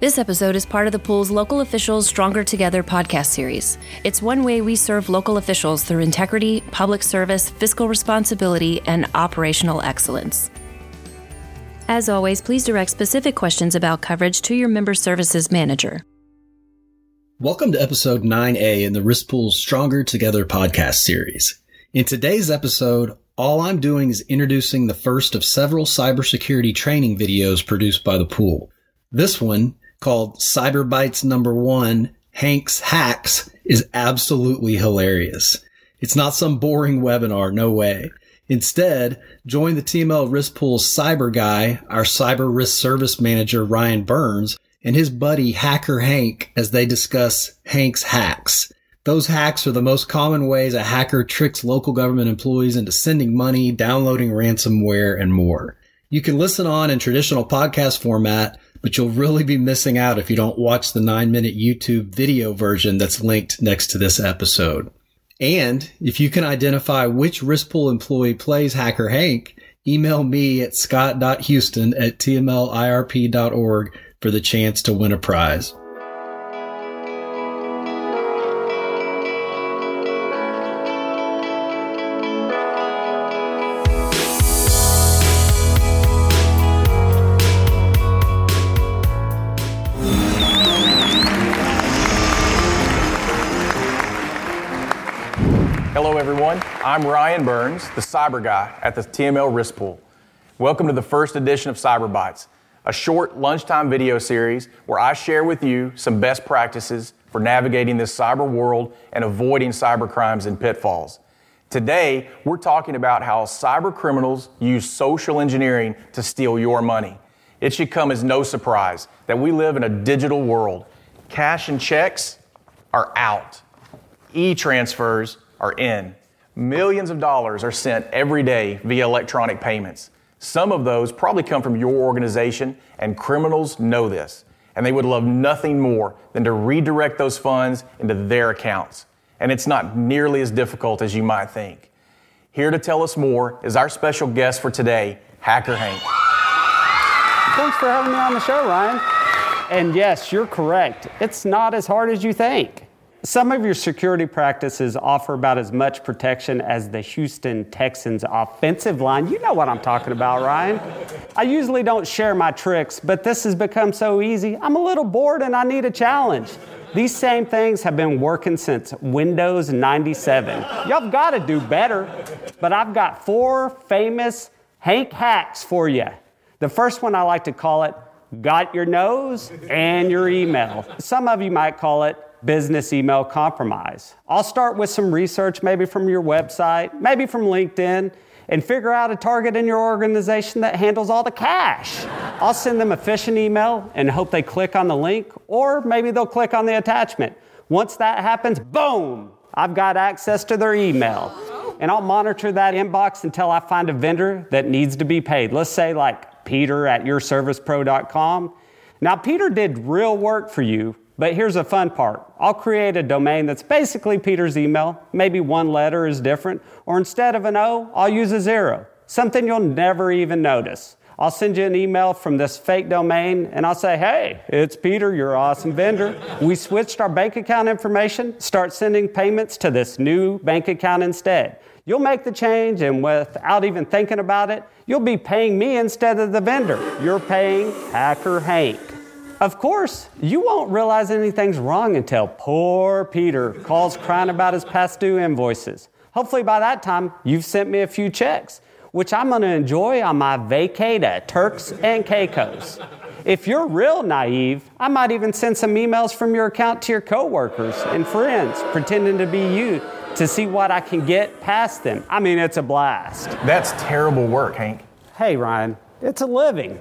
This episode is part of the pool's Local Officials Stronger Together podcast series. It's one way we serve local officials through integrity, public service, fiscal responsibility, and operational excellence. As always, please direct specific questions about coverage to your member services manager. Welcome to episode 9A in the Risk Pool's Stronger Together podcast series. In today's episode, all I'm doing is introducing the first of several cybersecurity training videos produced by the pool. This one called Cyber Bytes number one, Hank's Hacks is absolutely hilarious. It's not some boring webinar, no way. Instead, join the TML Risk Pool's cyber guy, our cyber risk service manager, Ryan Burns, and his buddy Hacker Hank as they discuss Hank's hacks. Those hacks are the most common ways a hacker tricks local government employees into sending money, downloading ransomware, and more. You can listen on in traditional podcast format, but you'll really be missing out if you don't watch the nine minute YouTube video version that's linked next to this episode. And if you can identify which risk pool employee plays Hacker Hank, email me at scott.houston at tmlirp.org for the chance to win a prize. I'm Ryan Burns, the cyber guy at the TML Risk Pool. Welcome to the first edition of Cyber Bytes, a short lunchtime video series where I share with you some best practices for navigating this cyber world and avoiding cyber crimes and pitfalls. Today, we're talking about how cyber criminals use social engineering to steal your money. It should come as no surprise that we live in a digital world. Cash and checks are out. E transfers are in. Millions of dollars are sent every day via electronic payments. Some of those probably come from your organization, and criminals know this. And they would love nothing more than to redirect those funds into their accounts. And it's not nearly as difficult as you might think. Here to tell us more is our special guest for today, Hacker Hank. Thanks for having me on the show, Ryan. And yes, you're correct. It's not as hard as you think. Some of your security practices offer about as much protection as the Houston Texans offensive line. You know what I'm talking about, Ryan. I usually don't share my tricks, but this has become so easy. I'm a little bored and I need a challenge. These same things have been working since Windows 97. Y'all got to do better. But I've got four famous Hank hacks for you. The first one I like to call it Got Your Nose and Your Email. Some of you might call it business email compromise. I'll start with some research, maybe from your website, maybe from LinkedIn, and figure out a target in your organization that handles all the cash. I'll send them a phishing email and hope they click on the link, or maybe they'll click on the attachment. Once that happens, boom, I've got access to their email. And I'll monitor that inbox until I find a vendor that needs to be paid. Let's say, like Peter at yourservicepro.com. Now, Peter did real work for you but here's the fun part. I'll create a domain that's basically Peter's email. Maybe one letter is different, or instead of an O, I'll use a zero, something you'll never even notice. I'll send you an email from this fake domain and I'll say, hey, it's Peter, your awesome vendor. We switched our bank account information, start sending payments to this new bank account instead. You'll make the change, and without even thinking about it, you'll be paying me instead of the vendor. You're paying Hacker Hank. Of course, you won't realize anything's wrong until poor Peter calls crying about his past due invoices. Hopefully, by that time, you've sent me a few checks, which I'm going to enjoy on my vacay to Turks and Caicos. If you're real naive, I might even send some emails from your account to your coworkers and friends, pretending to be you to see what I can get past them. I mean, it's a blast. That's terrible work, Hank. Hey, Ryan, it's a living.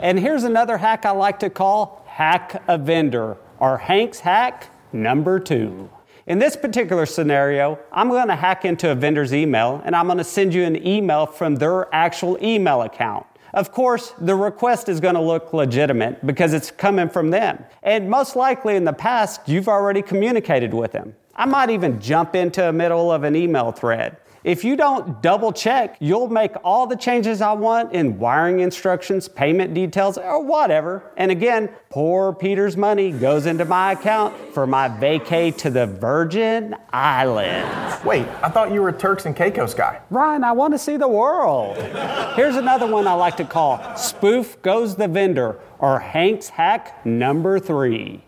And here's another hack I like to call hack a vendor, or Hank's hack number two. In this particular scenario, I'm going to hack into a vendor's email and I'm going to send you an email from their actual email account. Of course, the request is going to look legitimate because it's coming from them. And most likely in the past, you've already communicated with them. I might even jump into the middle of an email thread If you don't double check, you'll make all the changes I want in wiring instructions, payment details, or whatever. And again, poor Peter's money goes into my account for my vacay to the Virgin Islands. Wait, I thought you were a Turks and Caicos guy. Ryan, I want to see the world. Here's another one I like to call Spoof Goes the Vendor or Hank's Hack number three.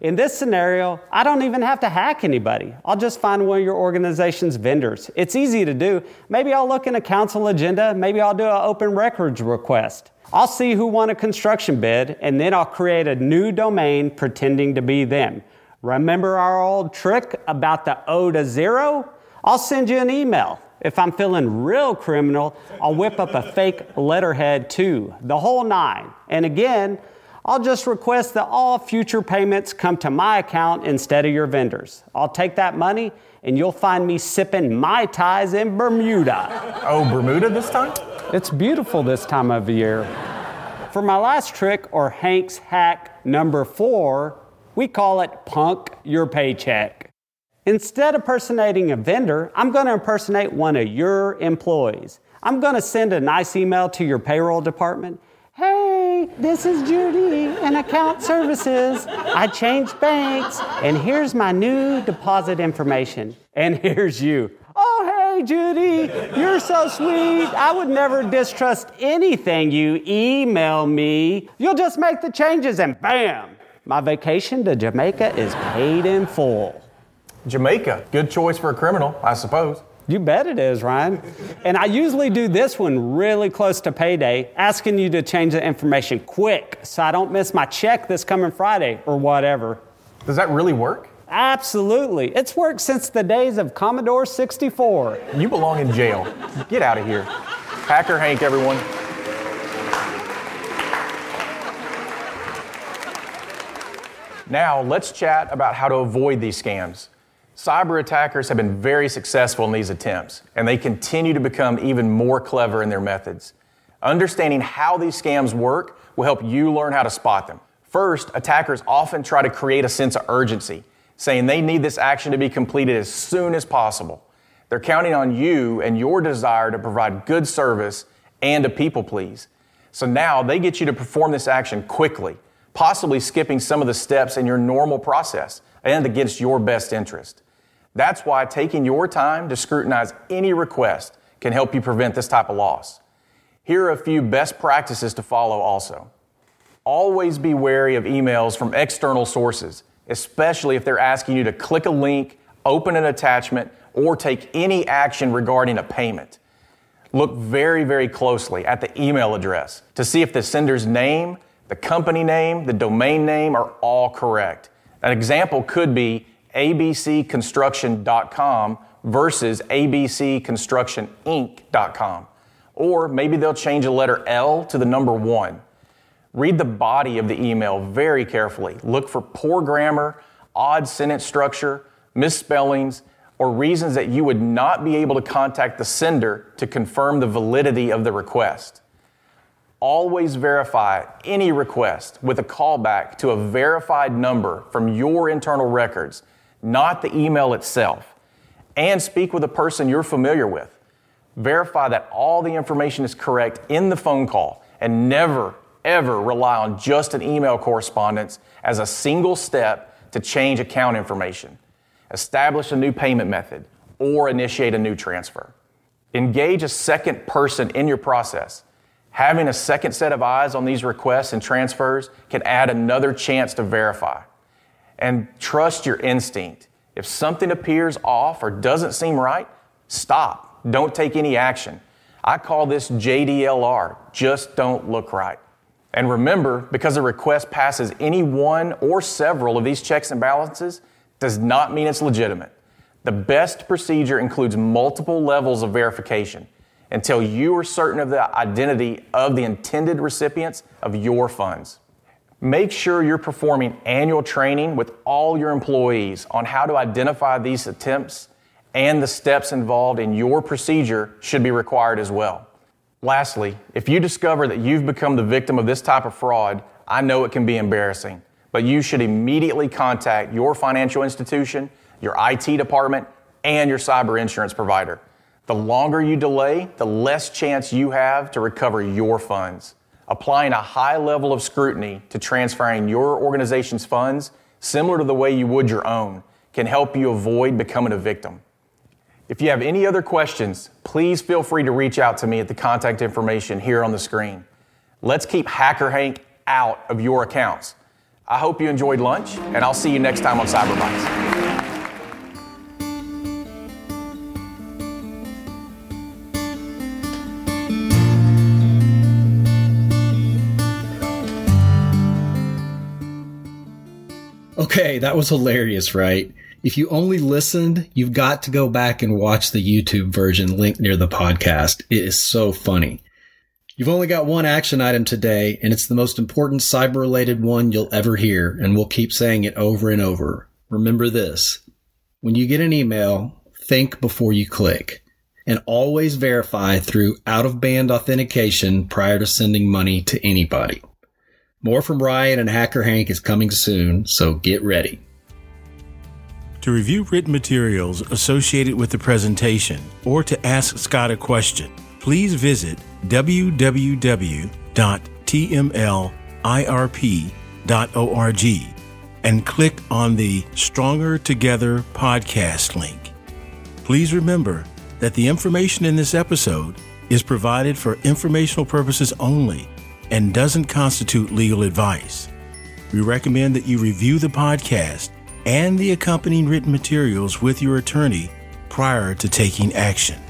In this scenario, I don't even have to hack anybody. I'll just find one of your organization's vendors. It's easy to do. Maybe I'll look in a council agenda, maybe I'll do an open records request. I'll see who won a construction bid, and then I'll create a new domain pretending to be them. Remember our old trick about the O to zero? I'll send you an email. If I'm feeling real criminal, I'll whip up a fake letterhead too, the whole nine. And again, I'll just request that all future payments come to my account instead of your vendors. I'll take that money and you'll find me sipping Mai Tais in Bermuda. Oh, Bermuda this time? It's beautiful this time of year. For my last trick, or Hank's hack number four, we call it punk your paycheck. Instead of impersonating a vendor, I'm going to impersonate one of your employees. I'm going to send a nice email to your payroll department This is Judy in account services. I changed banks, and here's my new deposit information. And here's you. Oh, hey, Judy, you're so sweet. I would never distrust anything you email me. You'll just make the changes, and bam, my vacation to Jamaica is paid in full. Jamaica, good choice for a criminal, I suppose. You bet it is, Ryan. And I usually do this one really close to payday, asking you to change the information quick so I don't miss my check this coming Friday or whatever. Does that really work? Absolutely. It's worked since the days of Commodore 64. You belong in jail. Get out of here. Hacker Hank, everyone. Now, let's chat about how to avoid these scams. Cyber attackers have been very successful in these attempts, and they continue to become even more clever in their methods. Understanding how these scams work will help you learn how to spot them. First, attackers often try to create a sense of urgency, saying they need this action to be completed as soon as possible. They're counting on you and your desire to provide good service and to people please. So now they get you to perform this action quickly, possibly skipping some of the steps in your normal process and against your best interest. That's why taking your time to scrutinize any request can help you prevent this type of loss. Here are a few best practices to follow also. Always be wary of emails from external sources, especially if they're asking you to click a link, open an attachment, or take any action regarding a payment. Look very, very closely at the email address to see if the sender's name, the company name, the domain name are all correct. An example could be abcconstruction.com versus abcconstructioninc.com. Or maybe they'll change a letter L to the number one. Read the body of the email very carefully. Look for poor grammar, odd sentence structure, misspellings, or reasons that you would not be able to contact the sender to confirm the validity of the request. Always verify any request with a callback to a verified number from your internal records not the email itself, and speak with a person you're familiar with. Verify that all the information is correct in the phone call and never, ever rely on just an email correspondence as a single step to change account information. Establish a new payment method or initiate a new transfer. Engage a second person in your process. Having a second set of eyes on these requests and transfers can add another chance to verify and trust your instinct. If something appears off or doesn't seem right, stop. Don't take any action. I call this JDLR, just don't look right. And remember, because a request passes any one or several of these checks and balances does not mean it's legitimate. The best procedure includes multiple levels of verification until you are certain of the identity of the intended recipients of your funds. Make sure you're performing annual training with all your employees on how to identify these attempts and the steps involved in your procedure should be required as well. Lastly, if you discover that you've become the victim of this type of fraud, I know it can be embarrassing, but you should immediately contact your financial institution, your IT department, and your cyber insurance provider. The longer you delay, the less chance you have to recover your funds. Applying a high level of scrutiny to transferring your organization's funds, similar to the way you would your own, can help you avoid becoming a victim. If you have any other questions, please feel free to reach out to me at the contact information here on the screen. Let's keep Hacker Hank out of your accounts. I hope you enjoyed lunch, and I'll see you next time on CyberBytes. Okay, that was hilarious, right? If you only listened, you've got to go back and watch the YouTube version linked near the podcast. It is so funny. You've only got one action item today, and it's the most important cyber related one you'll ever hear, and we'll keep saying it over and over. Remember this. When you get an email, think before you click, and always verify through out of band authentication prior to sending money to anybody. More from Ryan and Hacker Hank is coming soon, so get ready. To review written materials associated with the presentation or to ask Scott a question, please visit www.tmlirp.org and click on the Stronger Together podcast link. Please remember that the information in this episode is provided for informational purposes only and doesn't constitute legal advice. We recommend that you review the podcast and the accompanying written materials with your attorney prior to taking action.